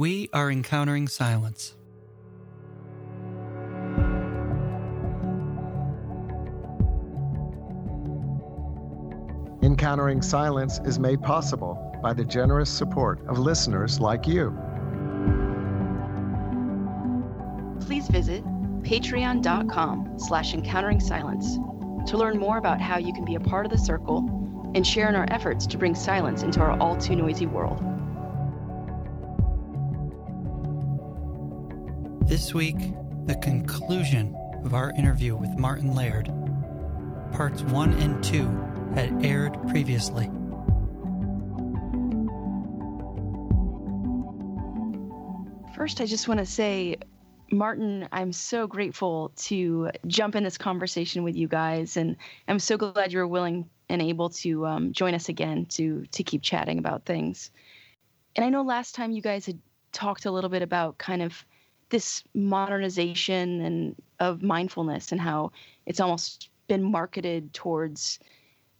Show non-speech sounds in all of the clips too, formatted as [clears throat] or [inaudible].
We are encountering silence. Encountering Silence is made possible by the generous support of listeners like you. Please visit patreon.com slash encountering silence to learn more about how you can be a part of the circle and share in our efforts to bring silence into our all too noisy world. This week, the conclusion of our interview with Martin Laird. Parts 1 and 2 had aired previously. First, I just want to say, Martin, I'm so grateful to jump in this conversation with you guys, and I'm so glad you were willing and able to um, join us again to to keep chatting about things. And I know last time you guys had talked a little bit about kind of this modernization and of mindfulness and how it's almost been marketed towards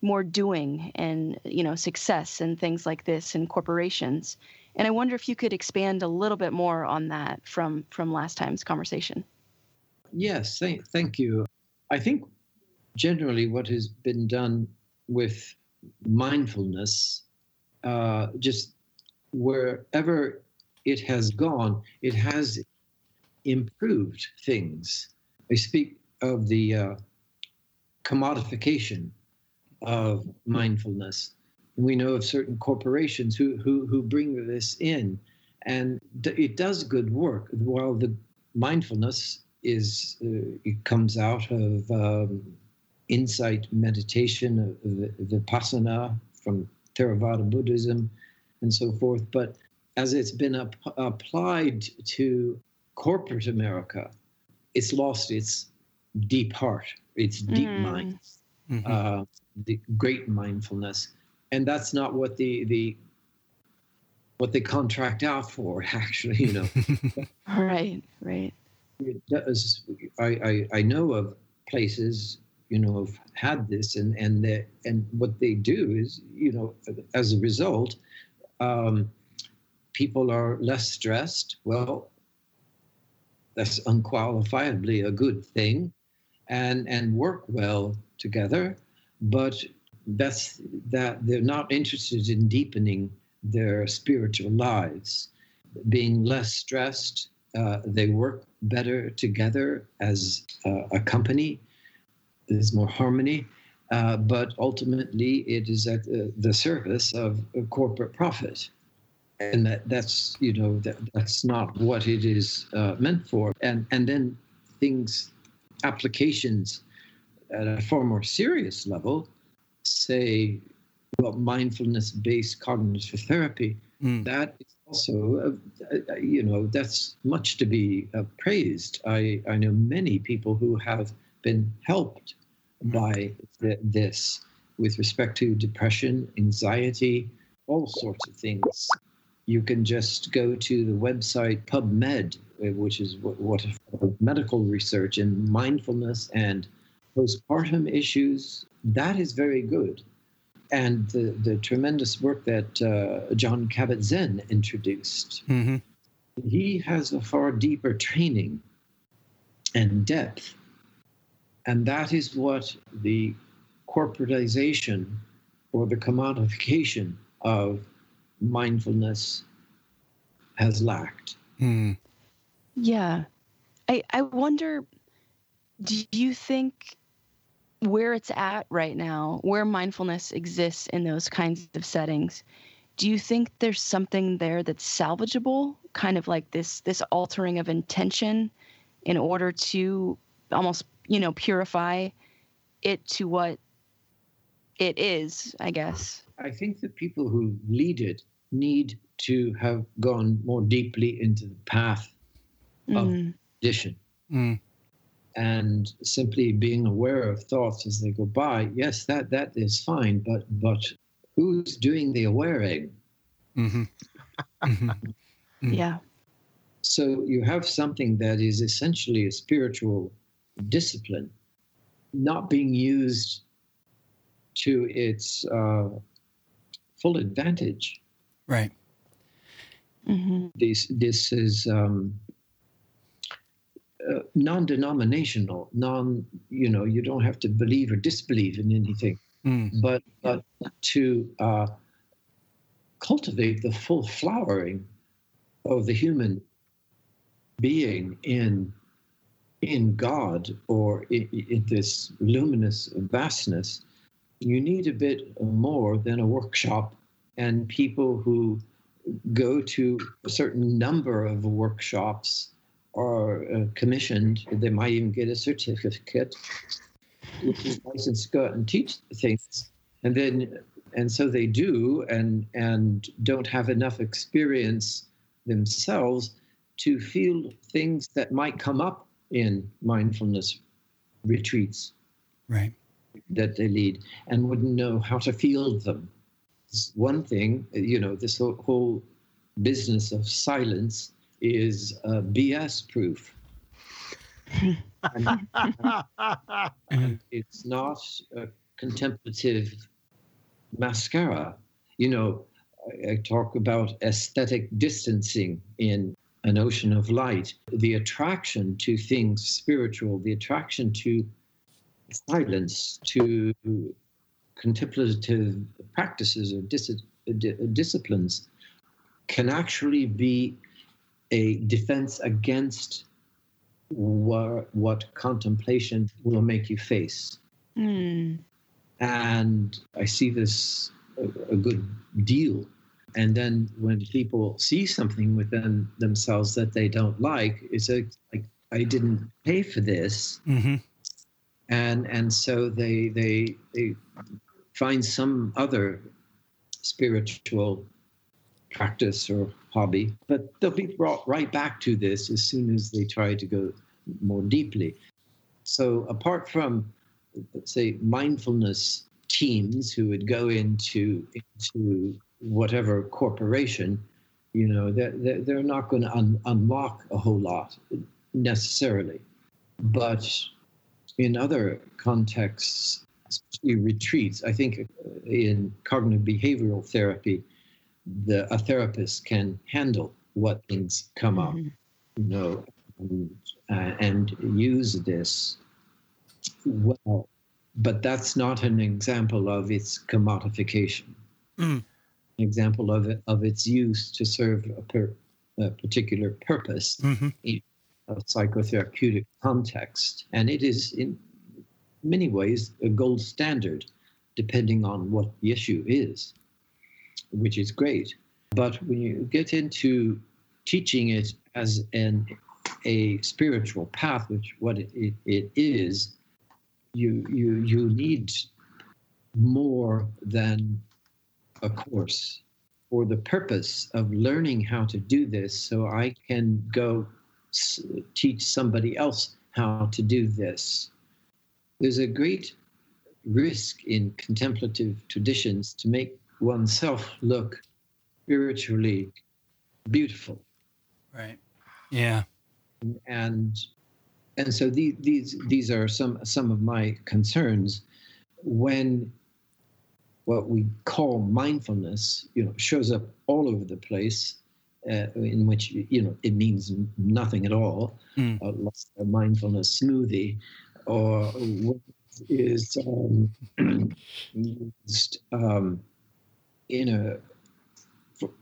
more doing and you know success and things like this in corporations. And i wonder if you could expand a little bit more on that from from last time's conversation. Yes thank, thank you. I think generally what has been done with mindfulness uh, just wherever it has gone it has improved things i speak of the uh, commodification of mindfulness. We know of certain corporations who, who, who bring this in, and it does good work. While the mindfulness is, uh, it comes out of um, insight meditation, uh, vipassana from Theravada Buddhism, and so forth. But as it's been ap- applied to corporate America, it's lost its deep heart, its deep mm. mind, mm-hmm. uh, the great mindfulness, and that's not what the the what they contract out for. [laughs] Actually, you know. [laughs] right, right. It does. I, I I know of places you know have had this, and and the, and what they do is you know as a result. Um, people are less stressed. Well, that's unqualifiably a good thing and and work well together. But that's that they're not interested in deepening their spiritual lives. Being less stressed uh, they work better together as uh, a company there's more harmony uh, but ultimately it is at the service of, of corporate profit and that, that's you know that, that's not what it is uh, meant for and and then things applications at a far more serious level, say, well, mindfulness based cognitive therapy, mm. that is also, uh, uh, you know, that's much to be uh, praised. I, I know many people who have been helped mm. by th- this with respect to depression, anxiety, all sorts of things. You can just go to the website PubMed uh, which is what, what medical research and mindfulness and postpartum issues, that is very good. And the, the tremendous work that uh, Jon Kabat-Zinn introduced, mm-hmm. he has a far deeper training and depth. And that is what the corporatization or the commodification of mindfulness has lacked. Mm. Yeah. I I wonder do you think where it's at right now, where mindfulness exists in those kinds of settings, do you think there's something there that's salvageable, kind of like this this altering of intention in order to almost, you know, purify it to what it is, I guess. I think the people who lead it need to have gone more deeply into the path of mm. condition. Mm. And simply being aware of thoughts as they go by, yes, that that is fine, but but who's doing the awareing? Mm-hmm. mm-hmm. Mm. Yeah. So you have something that is essentially a spiritual discipline, not being used to its uh, full advantage. Right. Mm-hmm. This this is um, uh, non-denominational, non you know you don't have to believe or disbelieve in anything, mm. but but to uh, cultivate the full flowering of the human being in in God or in, in, this luminous vastness, you need a bit more than a workshop and people who go to a certain number of workshops are uh, commissioned. They might even get a certificate, which is license to go out and teach things. And then, and so they do, and and don't have enough experience themselves to feel things that might come up in mindfulness retreats right that they lead and wouldn't know how to field them. It's one thing you know this whole business of silence is uh, bs proof. And, and [laughs] it's not a contemplative mascara. You know I talk about aesthetic distancing in an ocean of light. The attraction to things spiritual, the attraction to silence, to contemplative practices or dis- disciplines can actually be a defense against what, what contemplation will make you face. Mm. And I see this a, a good deal and then when people see something within themselves that they don't like, it's a, like I didn't pay for this, mm-hmm. And and so they they they find some other spiritual practice or hobby, but they'll be brought right back to this as soon as they try to go more deeply. So apart from say mindfulness teams who would go into into whatever corporation, you know, they're, they're not going to un- unlock a whole lot necessarily. But in other contexts, especially retreats, I think in cognitive behavioral therapy, the, a therapist can handle what things come up, mm-hmm. you know, and, uh, and use this well. But that's not an example of its commodification. Mm example of it, of its use to serve a, per, a particular purpose mm-hmm. in a psychotherapeutic context, and it is in many ways a gold standard, depending on what the issue is, which is great. But when you get into teaching it as an a spiritual path, which what it, it, is, you you you need more than a course for the purpose of learning how to do this so I can go teach somebody else how to do this. There's a great risk in contemplative traditions to make oneself look spiritually beautiful. Right. Yeah. And and so these these these are some some of my concerns when what we call mindfulness, you know, shows up all over the place, uh, in which you know it means nothing at all, mm. uh, a mindfulness smoothie, or what is um, [clears throat] used um, in a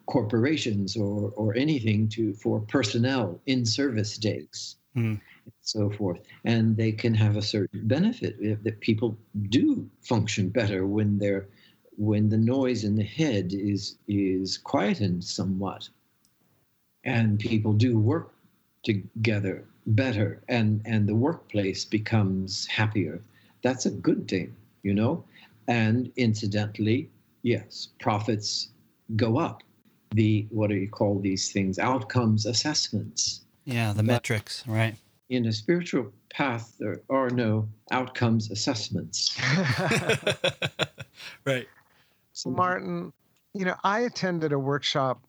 corporations or or anything to for personnel in service days. Mm. So forth, and they can have a certain benefit that people do function better when they're when the noise in the head is is quietened somewhat and people do work together better and and the workplace becomes happier. That's a good thing you know? And incidentally yes profits go up. The what do you call these things? Outcomes assessments. Yeah the but metrics right. in a spiritual path there are no outcomes assessments. [laughs] [laughs] Right. So, Martin, you know, I attended a workshop,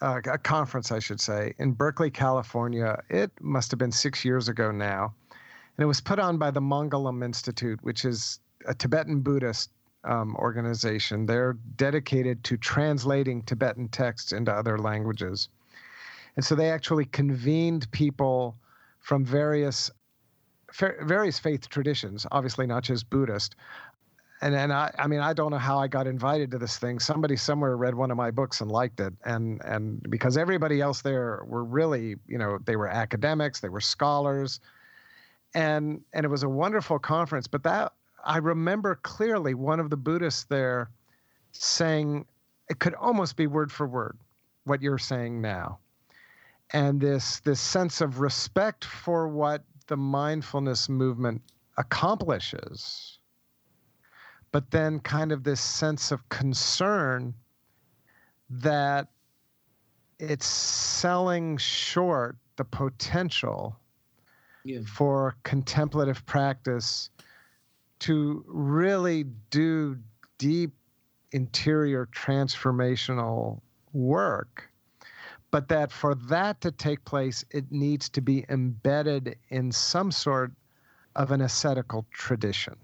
uh, a conference, I should say, in Berkeley, California. It must have been six years ago now. And it was put on by the Mangalam Institute, which is a Tibetan Buddhist um, organization. They're dedicated to translating Tibetan texts into other languages. And so they actually convened people from various various faith traditions, obviously not just Buddhist. And and I I mean I don't know how I got invited to this thing. Somebody somewhere read one of my books and liked it, and and because everybody else there were really you know they were academics, they were scholars, and and it was a wonderful conference. But that I remember clearly one of the Buddhists there saying it could almost be word for word what you're saying now and this this sense of respect for what the mindfulness movement accomplishes but then kind of this sense of concern that it's selling short the potential yeah. for contemplative practice to really do deep interior transformational work but that for that to take place, it needs to be embedded in some sort of an ascetical tradition,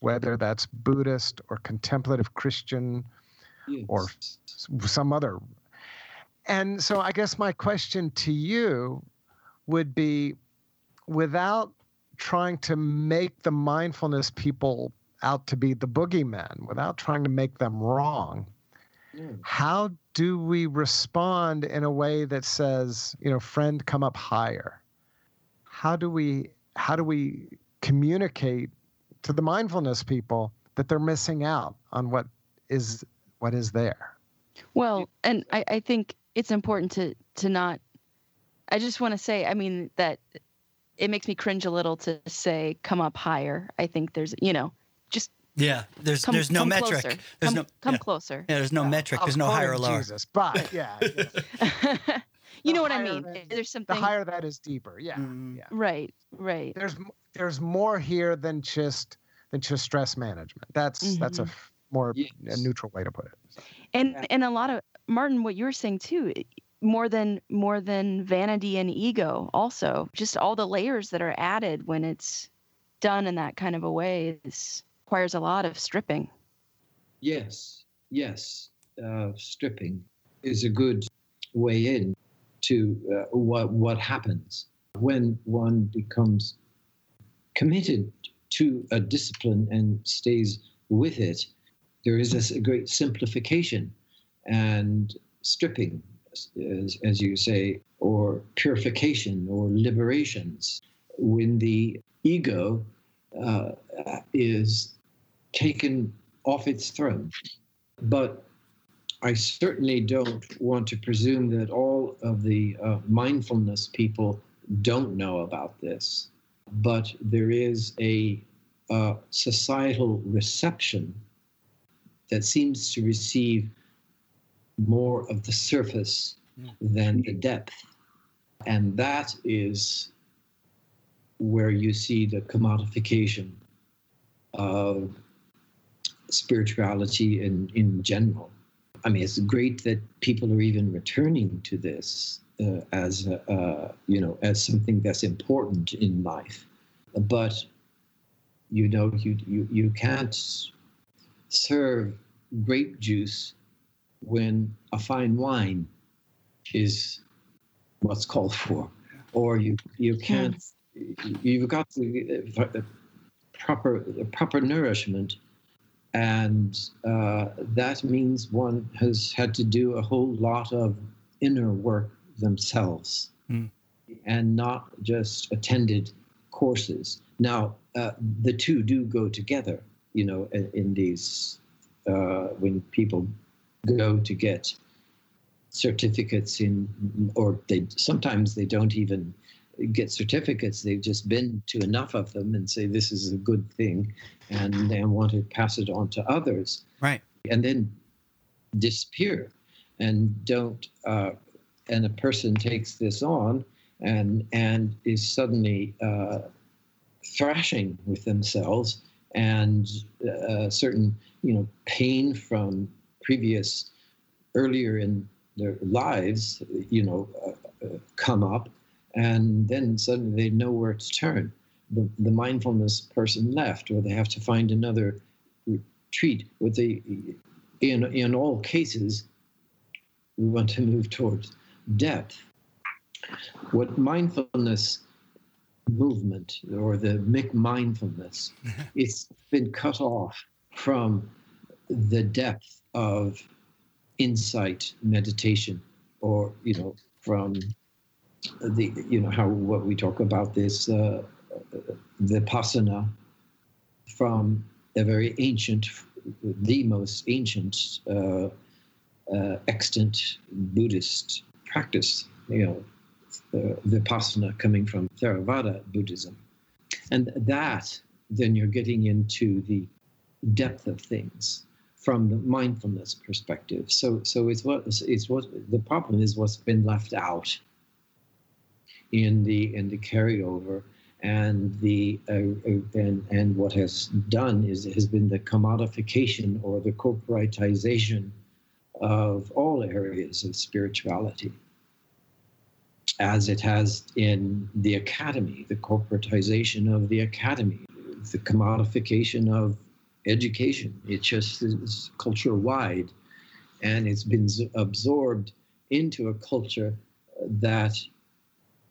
whether that's Buddhist or contemplative Christian yes. or some other. And so I guess my question to you would be without trying to make the mindfulness people out to be the boogeyman, without trying to make them wrong, mm. how do we respond in a way that says, you know, friend, come up higher? How do we how do we communicate to the mindfulness people that they're missing out on what is what is there? Well, and I, I think it's important to to not I just want to say, I mean, that it makes me cringe a little to say come up higher. I think there's, you know, just yeah, there's come, there's no metric. Closer. There's come, no come yeah. closer. Yeah, there's no yeah. metric. There's no higher or lower. Jesus, but yeah. [laughs] [laughs] you know what I mean? Than, there's something. The higher that is deeper. Yeah, mm. yeah. Right. Right. There's there's more here than just than just stress management. That's mm-hmm. that's a mm-hmm. more yes. a neutral way to put it. So, and yeah. and a lot of Martin, what you're saying too, more than more than vanity and ego. Also, just all the layers that are added when it's done in that kind of a way is requires a lot of stripping. Yes, yes. Uh, stripping is a good way in to uh, what, what happens when one becomes committed to a discipline and stays with it. There is a great simplification and stripping, as, as you say, or purification or liberations. When the ego uh, is taken off its throne. But I certainly don't want to presume that all of the uh, mindfulness people don't know about this. But there is a uh, societal reception that seems to receive more of the surface than the depth. And that is where you see the commodification of spirituality in, in general. I mean, it's great that people are even returning to this uh, as a, uh, you know as something that's important in life, but you know you you you can't serve grape juice when a fine wine is what's called for, or you you can't you've got the, the proper proper nourishment and uh, that means one has had to do a whole lot of inner work themselves mm. and not just attended courses. Now, uh, the two do go together, you know, in, in these, uh, when people go to get certificates in, or they sometimes they don't even get certificates. They've just been to enough of them and say this is a good thing, and then want to pass it on to others. Right. And then disappear, and don't. Uh, and a person takes this on and and is suddenly uh, thrashing with themselves and a uh, certain you know pain from previous earlier in their lives you know uh, uh come up and then suddenly they know where to turn. The, the mindfulness person left, or they have to find another retreat. with the in in all cases we want to move towards depth. What mindfulness movement or the McMindfulness, [laughs] it's been cut off from the depth of insight meditation or you know from the you know how what we talk about this uh, vipassana from a very ancient the most ancient uh, uh, extant buddhist practice you know uh, vipassana coming from theravada buddhism and that then you're getting into the depth of things from the mindfulness perspective. So, so it's what it's what the problem is. What's been left out in the in the carryover, and the uh, uh, and and what has done is has been the commodification or the corporatization of all areas of spirituality, as it has in the academy, the corporatization of the academy, the commodification of education. It just is culture wide, and it's been absorbed into a culture that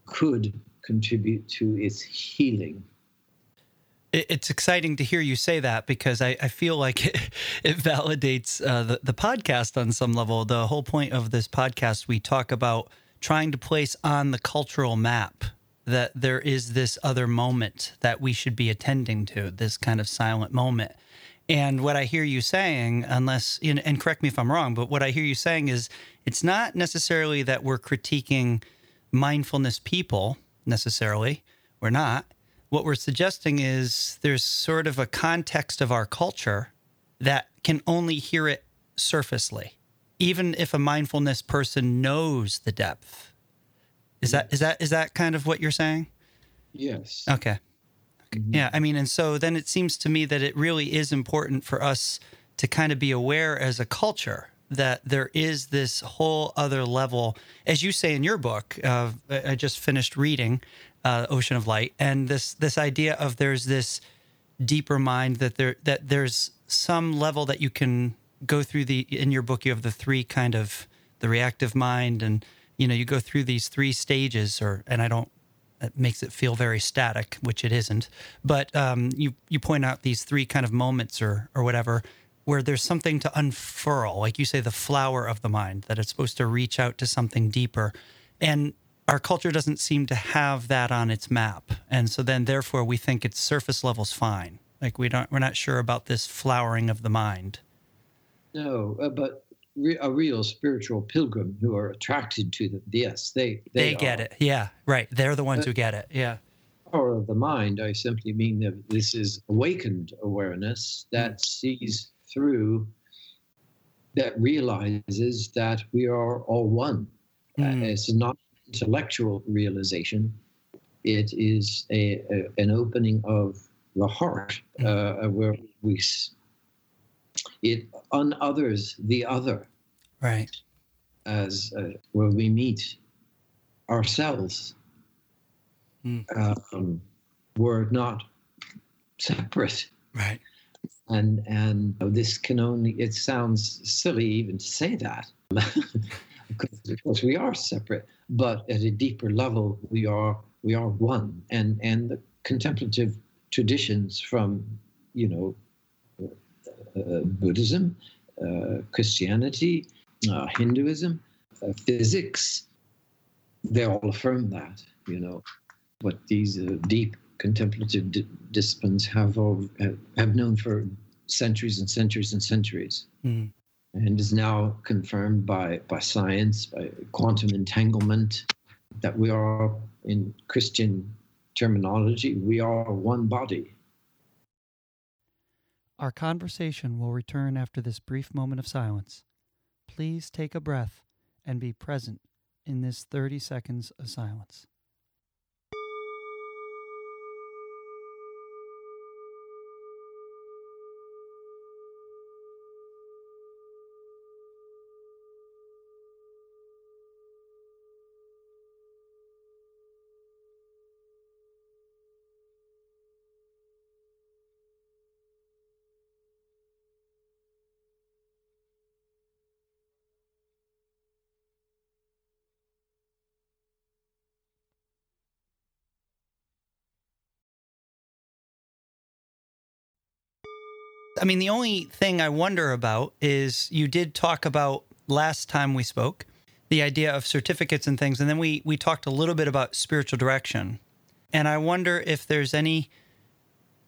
could contribute to its healing. It's exciting to hear you say that because I, I feel like [laughs] it, it validates uh, the, the podcast on some level. The whole point of this podcast, we talk about trying to place on the cultural map that there is this other moment that we should be attending to, this kind of silent moment. And what I hear you saying, unless, and correct me if I'm wrong, but what I hear you saying is it's not necessarily that we're critiquing mindfulness people necessarily. We're not. What we're suggesting is there's sort of a context of our culture that can only hear it surfacely, even if a mindfulness person knows the depth. Is that is that is that kind of what you're saying? Yes. Okay. Mm-hmm. Yeah, I mean, and so then it seems to me that it really is important for us to kind of be aware as a culture that there is this whole other level, as you say in your book. Uh, I just finished reading uh, Ocean of Light, and this this idea of there's this deeper mind that there that there's some level that you can go through the in your book. You have the three kind of the reactive mind, and you know you go through these three stages, or and I don't that makes it feel very static, which it isn't. But um, you you point out these three kind of moments or or whatever where there's something to unfurl, like you say, the flower of the mind that it's supposed to reach out to something deeper, and our culture doesn't seem to have that on its map, and so then therefore we think its surface level's fine. Like we don't, we're not sure about this flowering of the mind. No, uh, but re- a real spiritual pilgrim who are attracted to them. Yes, they they, they get it. Yeah, right. They're the ones who get it. Yeah. Power of the mind. I simply mean that this is awakened awareness that mm. sees through, that realizes that we are all one. Mm. Uh, it's not intellectual realization. It is a, a an opening of the heart mm. uh, where we it unothers the other. Right. As uh, where we meet ourselves. Mm. Um, we're not separate. Right. And and this can only it sounds silly even to say that. [laughs] because of course we are separate, but at a deeper level we are we are one. And and the contemplative traditions from you know uh, Buddhism, uh, Christianity, uh, Hinduism, physics, they all affirm that, you know, but these deep contemplative di- disciplines have, all, have known for centuries and centuries and centuries. Mm. And is now confirmed by, by science, by quantum entanglement, that we are, in Christian terminology, we are one body. Our conversation will return after this brief moment of silence. Please take a breath and be present in this 30 seconds of silence. I mean, the only thing I wonder about is you did talk about last time we spoke the idea of certificates and things, and then we we talked a little bit about spiritual direction, and I wonder if there's any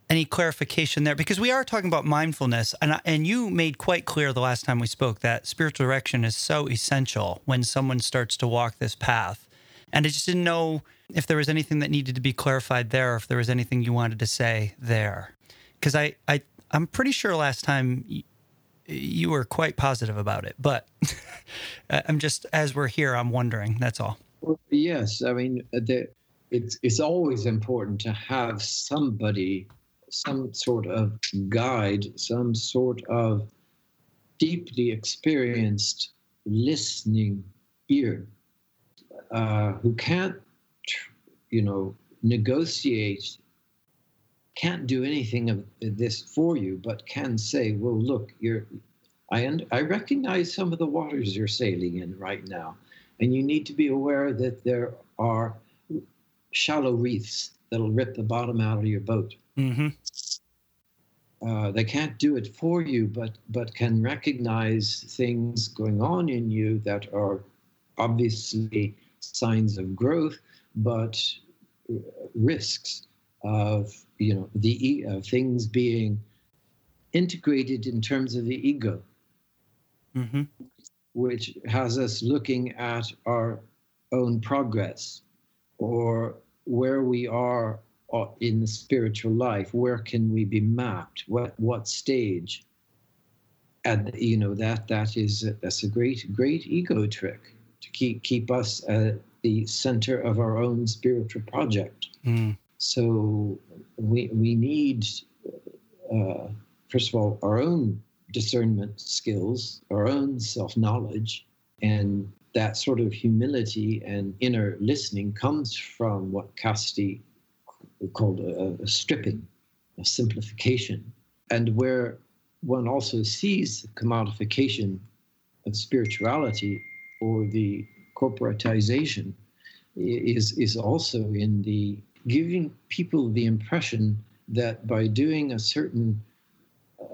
any clarification there because we are talking about mindfulness and and you made quite clear the last time we spoke that spiritual direction is so essential when someone starts to walk this path. And I just didn't know if there was anything that needed to be clarified there or if there was anything you wanted to say there. Because I, I I'm pretty sure last time you were quite positive about it, but [laughs] I'm just as we're here, I'm wondering. That's all. Well, yes, I mean, the, it's it's always important to have somebody, some sort of guide, some sort of deeply experienced listening ear, uh, who can't, you know, negotiate can't do anything of this for you, but can say, "Well, look, you're. I I recognize some of the waters you're sailing in right now, and you need to be aware that there are shallow reefs that'll rip the bottom out of your boat." Mm-hmm. Uh, they can't do it for you, but but can recognize things going on in you that are obviously signs of growth, but uh, risks of you know the uh, things being integrated in terms of the ego, mm-hmm. which has us looking at our own progress or where we are uh, in the spiritual life. Where can we be mapped? What what stage? And you know that that is that's a great great ego trick to keep keep us at the center of our own spiritual project. Mm. So we, we need, uh, first of all, our own discernment skills, our own self knowledge, and that sort of humility and inner listening comes from what Casti called a, a stripping, a simplification, and where one also sees the commodification of spirituality or the corporatization is is also in the giving people the impression that by doing a certain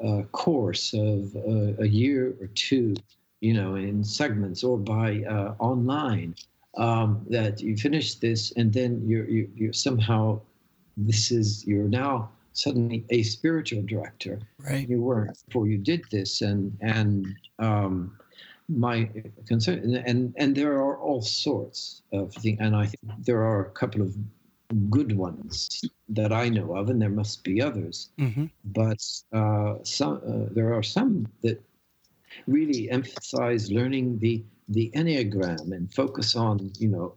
uh, course of uh, a year or two, you know, in segments or by uh, online, um, that you finish this and then you're, you're, you're, somehow, this is, you're now suddenly a spiritual director. Right. You weren't before you did this. And, and, um, my concern, and, and there are all sorts of things, and I think there are a couple of good ones that I know of, and there must be others. Mm-hmm. But uh, some, uh, there are some that really emphasize learning the the enneagram and focus on, you know,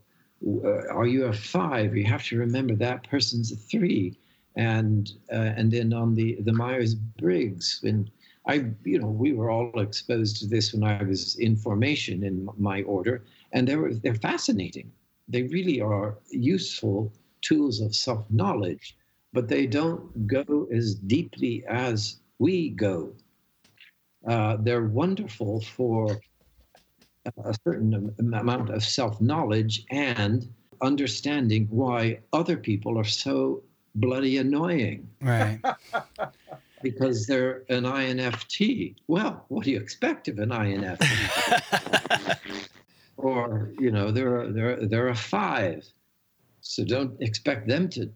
uh, are you a five? You have to remember that person's a three, and uh, and then on the the Myers Briggs when. I, you know, we were all exposed to this when I was in formation in my order, and they were they're fascinating. They really are useful tools of self knowledge, but they don't go as deeply as we go. Uh, they're wonderful for a certain amount of self knowledge and understanding why other people are so bloody annoying. Right. [laughs] [laughs] because they're an INFT. Well, what do you expect of an INFT? [laughs] or you know, they're they're they're a five. So don't expect them to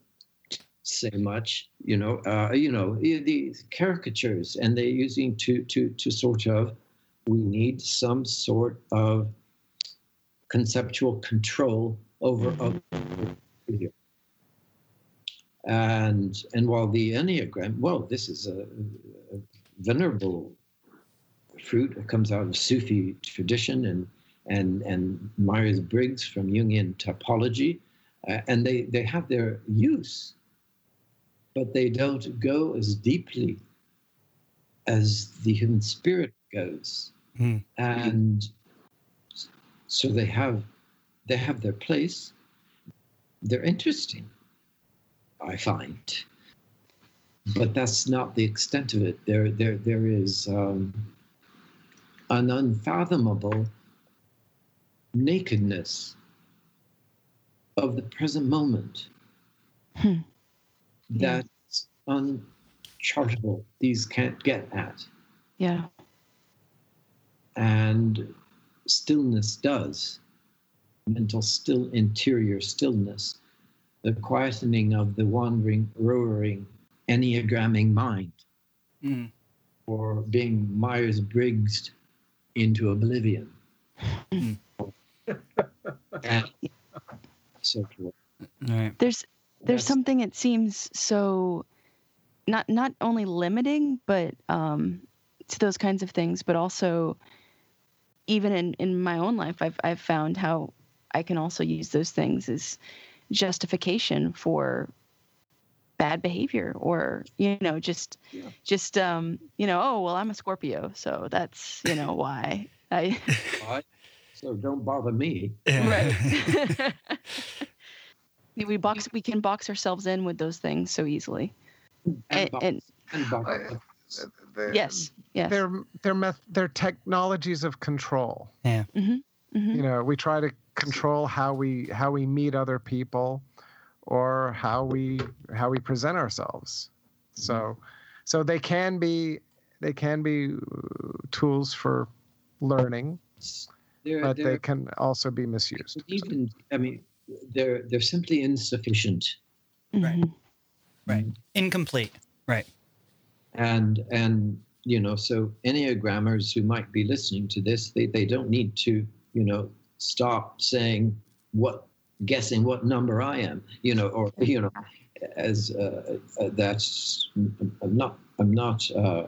say much. You know, uh, you know the caricatures, and they're using to to to sort of. We need some sort of conceptual control over mm-hmm. and and while the enneagram well this is a, a venerable fruit it comes out of sufi tradition and and and myers-briggs from jungian typology uh, and they, they have their use, but they don't go as deeply as the human spirit goes. Mm. And so they have they have their place. They're interesting, I find. But that's not the extent of it. There, there, there is um, an unfathomable nakedness of the present moment. Hmm. That's un, chartable. These can't get at. Yeah. And stillness does. Mental still interior stillness, the quietening of the wandering, roaring, enneagramming mind, Mm. or being Myers Briggs into oblivion. Mm. [laughs] and so forth. Right. There's there's That's- something it seems so not not only limiting but um to those kinds of things but also even in in my own life I've I've found how I can also use those things as justification for bad behavior or you know just Yeah. just um you know oh well I'm a Scorpio so that's you know why I [laughs] Right? So don't bother me. right [laughs] [laughs] we box we can box ourselves in with those things so easily and, box- and and box- The- yes yes They're they're meth- they're technologies of control. Mhm. You know, we try to control how we how we meet other people, or how we how we present ourselves. So, so they can be they can be uh, tools for learning, they're, but they're, they can also be misused. even I mean they're they're simply insufficient. Right. Mhm. Right. Incomplete. Right. And and you know, so enneagrammers who might be listening to this, they, they don't need to, you know, stop saying what guessing what number I am, you know, or you know, as uh, uh, that's I'm not I'm not uh,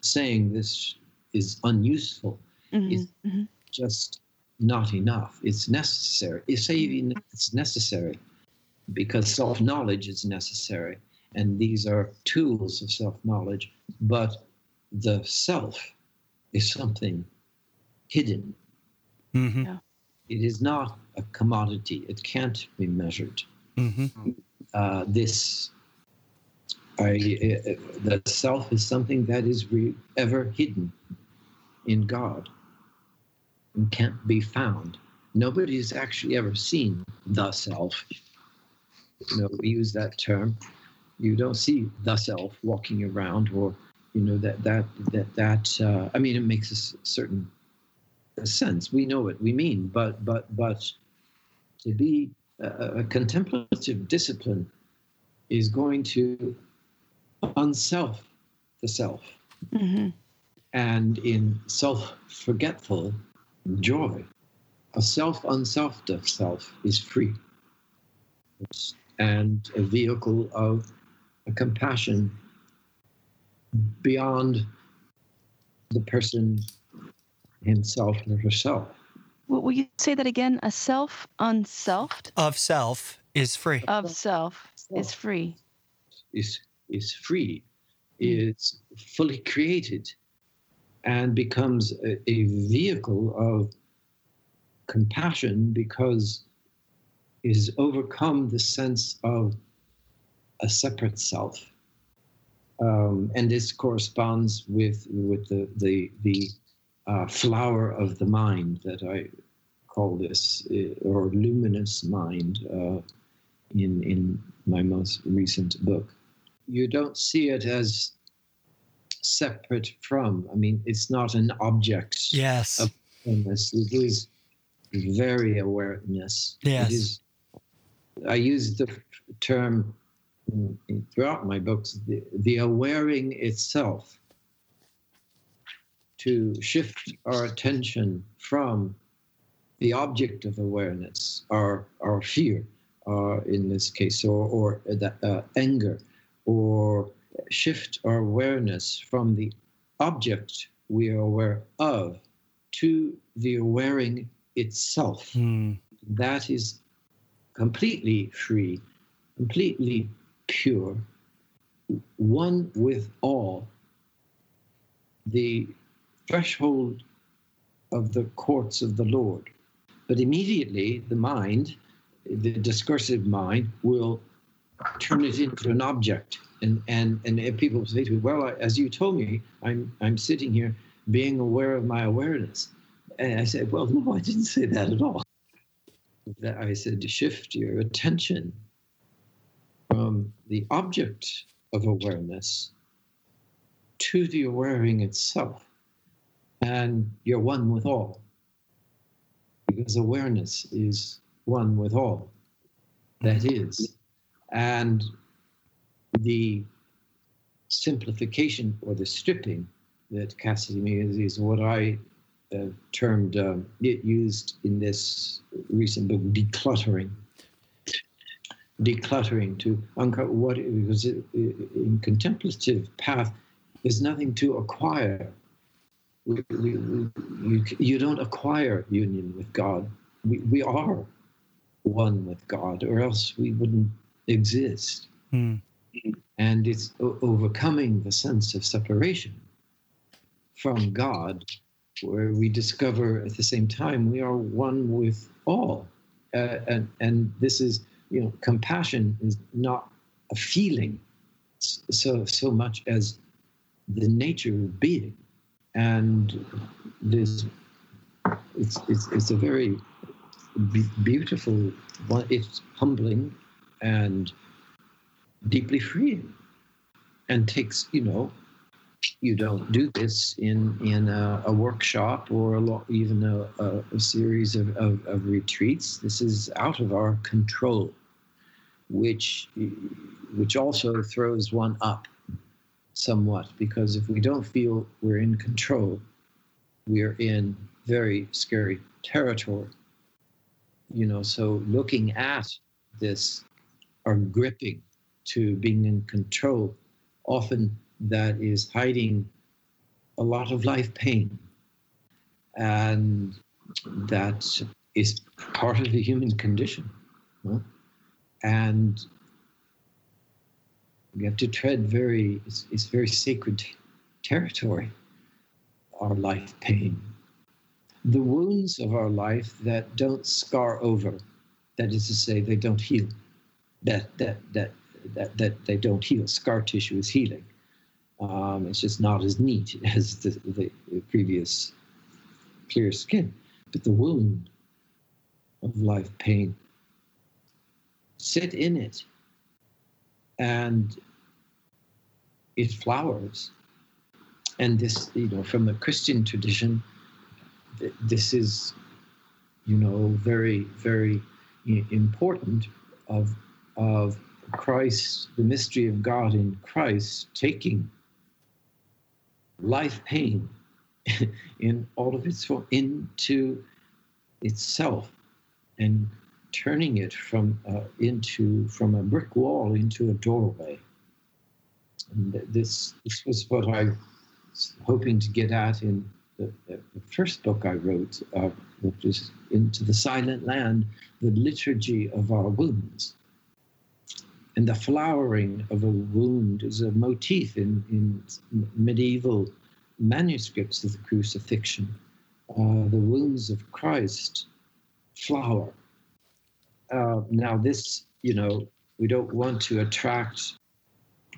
saying this is unuseful. Mhm. Is- Mhm. Just not enough. It's necessary. It's even it's necessary because self knowledge is necessary, and these are tools of self knowledge. But the self is something hidden. Mm-hmm. It is not a commodity. It can't be measured. Mm-hmm. Uh, this. I, uh, the self is something that is re- ever hidden in God and can't be found. Nobody has actually ever seen the self. You know, we use that term. You don't see the self walking around, or you know that that that that. Uh, I mean, it makes a certain sense. We know what we mean, but but but to be a, a contemplative discipline is going to unself the self Mhm. and in self forgetful joy. A self unselfed of self is free and a vehicle of a compassion beyond the person himself or herself. Will, will you say that again? A self unselfed Of self is free. of self is free. is is free, is fully created, and becomes a, a vehicle of compassion because is overcome the sense of a separate self. Um, and this corresponds with with the the the uh, flower of the mind that I call this, uh, or luminous mind, uh, in in my most recent book. You don't see it as separate from. I mean, it's not an object. Yes. of awareness. It is very awareness. Yes. It is, I use the term throughout my books, the, the awareing itself to shift our attention from the object of awareness, our, our fear, uh, in this case, or, or uh, anger, or shift our awareness from the object we are aware of to the awareing itself. Mm. That is completely free, completely pure, one with all. The threshold of the courts of the Lord. But immediately the mind, the discursive mind, will turn it into an object. And, and, and people say to me, well, I- as you told me, I'm, I'm sitting here being aware of my awareness. And I said, well, no, I didn't say that at all. That I said to shift your attention from the object of awareness to the awareing itself. And you're one with all. Because awareness is one with all. That is. And the simplification or the stripping that Cassidy is, is what I uh, termed, um, it used in this recent book, decluttering. Decluttering to uncover what, because it, in contemplative path, there's nothing to acquire. We, we, we, you, you don't acquire union with God. We, we are one with God, or else we wouldn't exist. Hmm. And it's overcoming the sense of separation from God, where we discover at the same time we are one with all. Uh, and, and this is, you know, compassion is not a feeling so, so much as the nature of being. And this, it's, it's, it's a very beautiful one. It's humbling and deeply freeing and takes, you know, you don't do this in in a, a workshop or a lo- even a, a, a series of, of, of, retreats. This is out of our control, which which also throws one up somewhat because if we don't feel we're in control, we're in very scary territory. You know, so looking at this or gripping to being in control often that is hiding a lot of life pain. And that is part of the human condition. And we have to tread very, it's, it's very sacred territory, our life pain. The wounds of our life that don't scar over, that is to say, they don't heal, that, that, that, that, that they don't heal. Scar tissue is healing. Um, it's just not as neat [laughs] as the, the, the previous clear skin. But the wound of life pain, sit in it and it flowers. And this, you know, from the Christian tradition, this is, you know, very, very important of, of Christ, the mystery of God in Christ taking life pain [laughs] in all of its form into itself and turning it from uh, into from a brick wall into a doorway. And this this was what I was hoping to get at in the, the first book I wrote, uh, which is Into the Silent Land, the liturgy of our wounds. And the flowering of a wound is a motif in, in medieval manuscripts of the crucifixion. Uh, the wounds of Christ flower. Uh, now, this, you know, we don't want to attract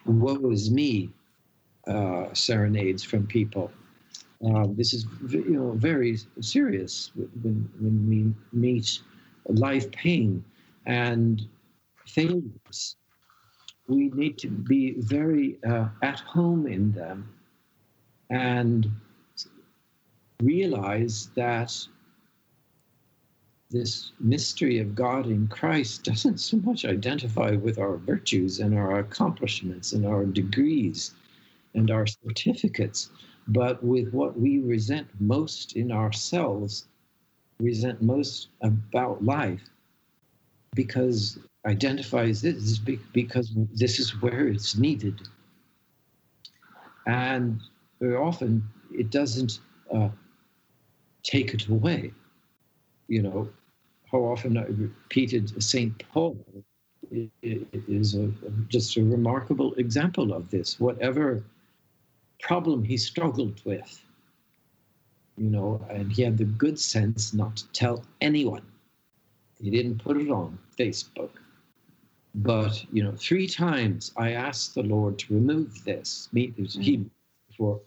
woe is me uh, serenades from people. Uh, this is, you know, very serious when, when we meet life pain and failures we need to be very uh, at home in them and realize that this mystery of God in Christ doesn't so much identify with our virtues and our accomplishments and our degrees and our certificates, but with what we resent most in ourselves, resent most about life, because identifies this because this is where it's needed. And very often it doesn't uh, take it away. You know, how often I repeated St. Paul is a, just a remarkable example of this. Whatever problem he struggled with, you know, and he had the good sense not to tell anyone. He didn't put it on Facebook. But you know, three times I asked the Lord to remove this. Me, he mm. for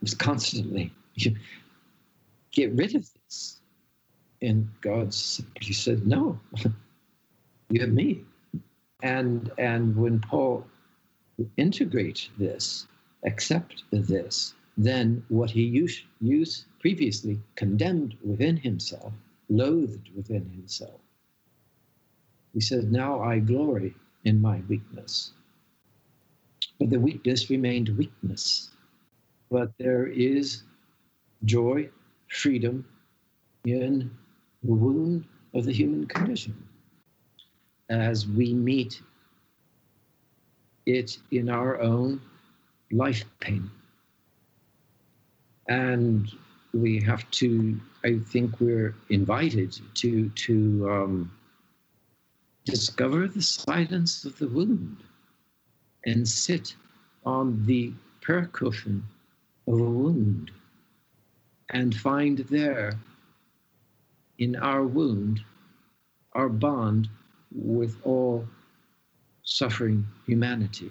was constantly [laughs] get rid of this, and God simply said, "No, [laughs] you have me." And and when Paul integrate this, accept this, then what he used, used previously condemned within himself, loathed within himself, he said, Now I glory in my weakness. But the weakness remained weakness. But there is joy, freedom in the wound of the human condition as we meet it in our own life pain. And we have to, I think we're invited to, to um, discover the silence of the wound and sit on the percussion of a wound and find there in our wound our bond with all suffering humanity.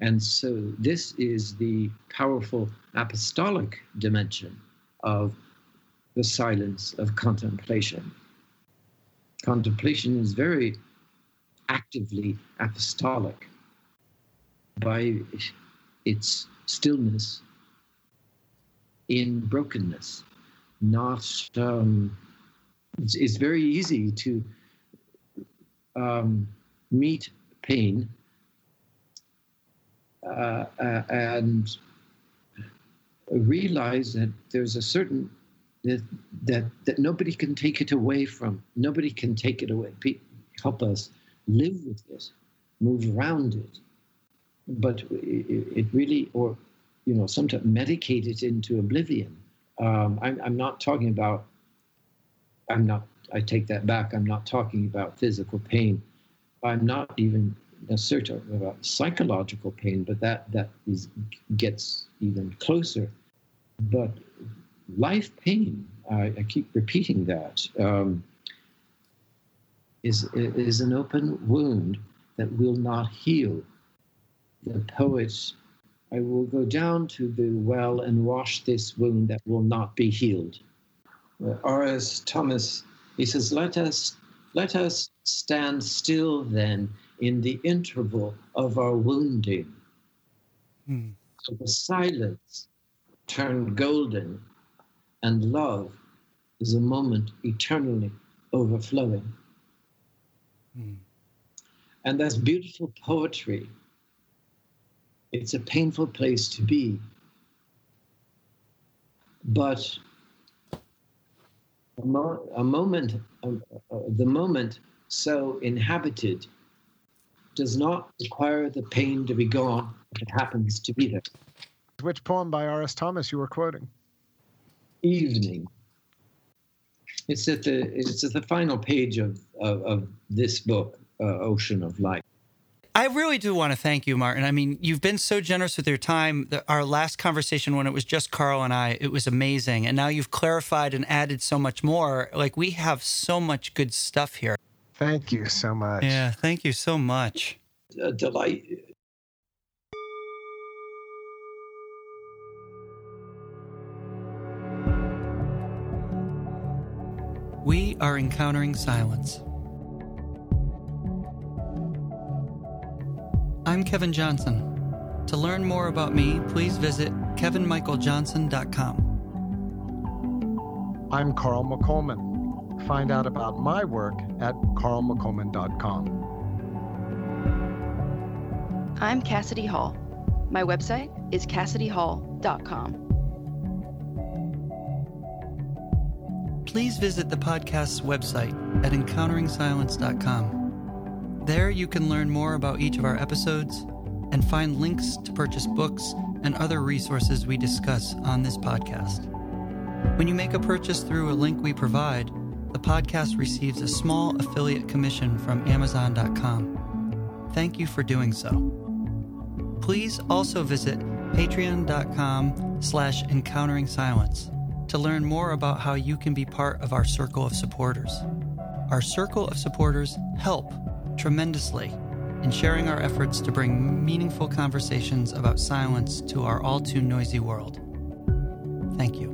And so, this is the powerful apostolic dimension of the silence of contemplation. Contemplation is very actively apostolic by its stillness in brokenness, not. Um, it's, it's very easy to um, meet pain uh, uh, and realize that there's a certain that, that that nobody can take it away from. Nobody can take it away. help us live with this, move around it, but it, it really, or you know, sometimes medicate it into oblivion. Um, I'm, I'm not talking about. I'm not. I take that back. I'm not talking about physical pain. I'm not even necessarily talking about psychological pain, but that that is gets even closer. But life pain, I, I keep repeating that, um, is is an open wound that will not heal. The poets, I will go down to the well and wash this wound that will not be healed. Uh, R.S. Thomas, he says, let us let us stand still then in the interval of our wounding. Hmm. So the silence turned golden, and love is a moment eternally overflowing. Hmm. And that's beautiful poetry. It's a painful place to be. But a, mo- a moment, uh, uh, the moment so inhabited does not require the pain to be gone if it happens to be there. Which poem by R.S. Thomas you were quoting? Evening. It's at the it's at the final page of of, of this book, uh, Ocean of Light. I really do want to thank you, Martin. I mean, you've been so generous with your time. Our last conversation, when it was just Carl and I, it was amazing. And now you've clarified and added so much more. Like, we have so much good stuff here. Thank you so much. Yeah, thank you so much. A delight. We are encountering silence. I'm Kevin Johnson. To learn more about me, please visit kevinmichaeljohnson.com. I'm Carl McColman. Find out about my work at carlmccolman.com. I'm Cassidy Hall. My website is cassidyhall.com. Please visit the podcast's website at encounteringsilence.com. There you can learn more about each of our episodes and find links to purchase books and other resources we discuss on this podcast. When you make a purchase through a link we provide, the podcast receives a small affiliate commission from Amazon.com. Thank you for doing so. Please also visit patreon.com slash encountering silence to learn more about how you can be part of our circle of supporters. Our circle of supporters help tremendously in sharing our efforts to bring meaningful conversations about silence to our all too noisy world. Thank you.